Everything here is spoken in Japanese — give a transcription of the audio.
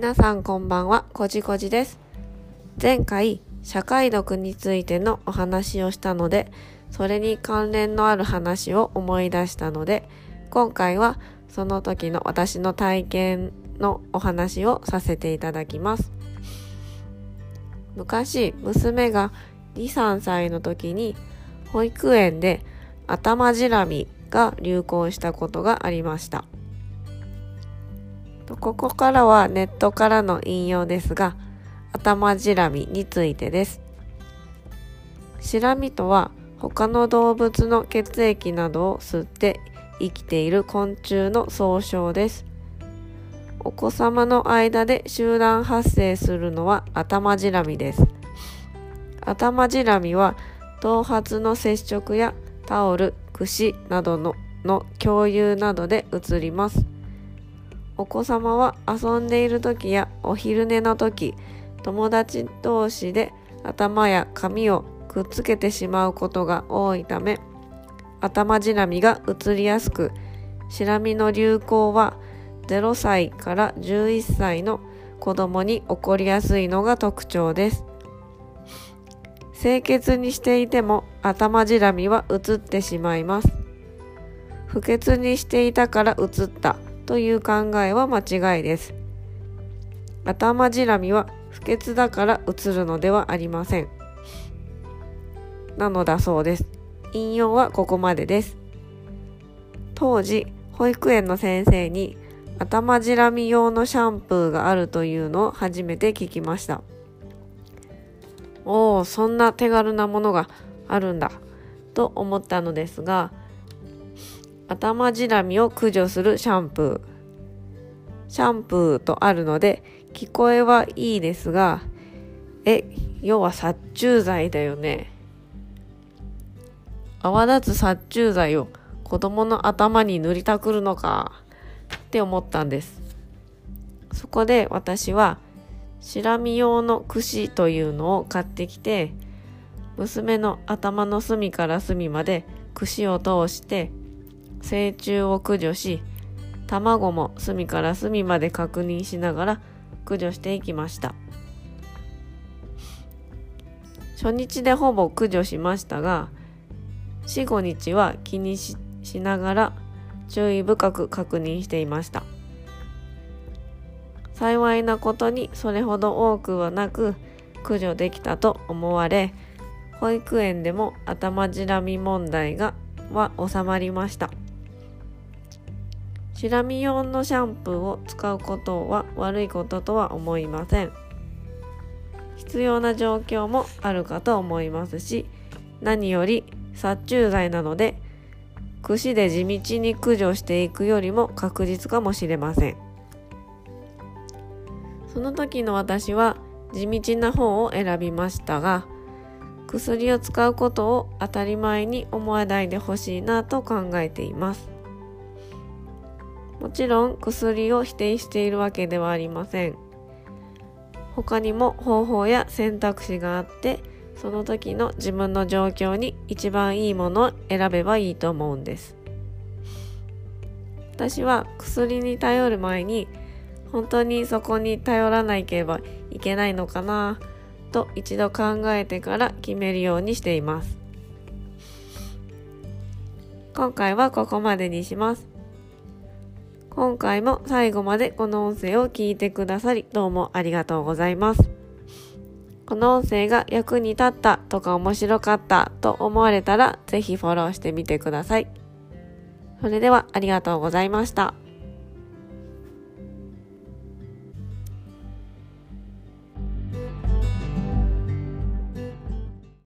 皆さんこんばんは、こじこじです。前回、社会読についてのお話をしたので、それに関連のある話を思い出したので、今回はその時の私の体験のお話をさせていただきます。昔、娘が2、3歳の時に保育園で頭じらみが流行したことがありました。ここからはネットからの引用ですが、頭じらみについてです。シラミとは他の動物の血液などを吸って生きている昆虫の総称です。お子様の間で集団発生するのは頭じらみです。頭じらみは頭髪の接触やタオル、櫛などのの共有などで移ります。お子様は遊んでいる時やお昼寝の時、友達同士で頭や髪をくっつけてしまうことが多いため、頭じらみが移りやすく、しらみの流行は0歳から11歳の子供に起こりやすいのが特徴です。清潔にしていても頭じらみは移ってしまいます。不潔にしていたから移ったという考えは間違いです。頭じらみは不潔だから映るのではありません。なのだそうです。引用はここまでです。当時、保育園の先生に頭じらみ用のシャンプーがあるというのを初めて聞きました。おお、そんな手軽なものがあるんだと思ったのですが、頭じらみを駆除するシャンプー。シャンプーとあるので、聞こえはいいですが、え、要は殺虫剤だよね。泡立つ殺虫剤を子供の頭に塗りたくるのかって思ったんです。そこで私は、シラミ用の櫛というのを買ってきて、娘の頭の隅から隅まで櫛を通して成虫を駆除し卵も隅から隅まで確認しながら駆除していきました。初日でほぼ駆除しましたが45日は気にしながら注意深く確認していました。幸いなことにそれほど多くはなく駆除できたと思われ保育園でも頭じらみ問題がは収まりました。シラミ用のシャンプーを使うことは悪いこととは思いません。必要な状況もあるかと思いますし何より殺虫剤なので串で地道に駆除していくよりも確実かもしれません。その時の私は地道な方を選びましたが薬を使うことを当たり前に思わないでほしいなと考えています。もちろん薬を否定しているわけではありません。他にも方法や選択肢があってその時の自分の状況に一番いいものを選べばいいと思うんです。私は薬に頼る前に本当にそこに頼らなければいけないのかなと一度考えてから決めるようにしています。今回はここまでにします。今回も最後までこの音声を聞いてくださりどうもありがとうございます。この音声が役に立ったとか面白かったと思われたらぜひフォローしてみてください。それではありがとうございました。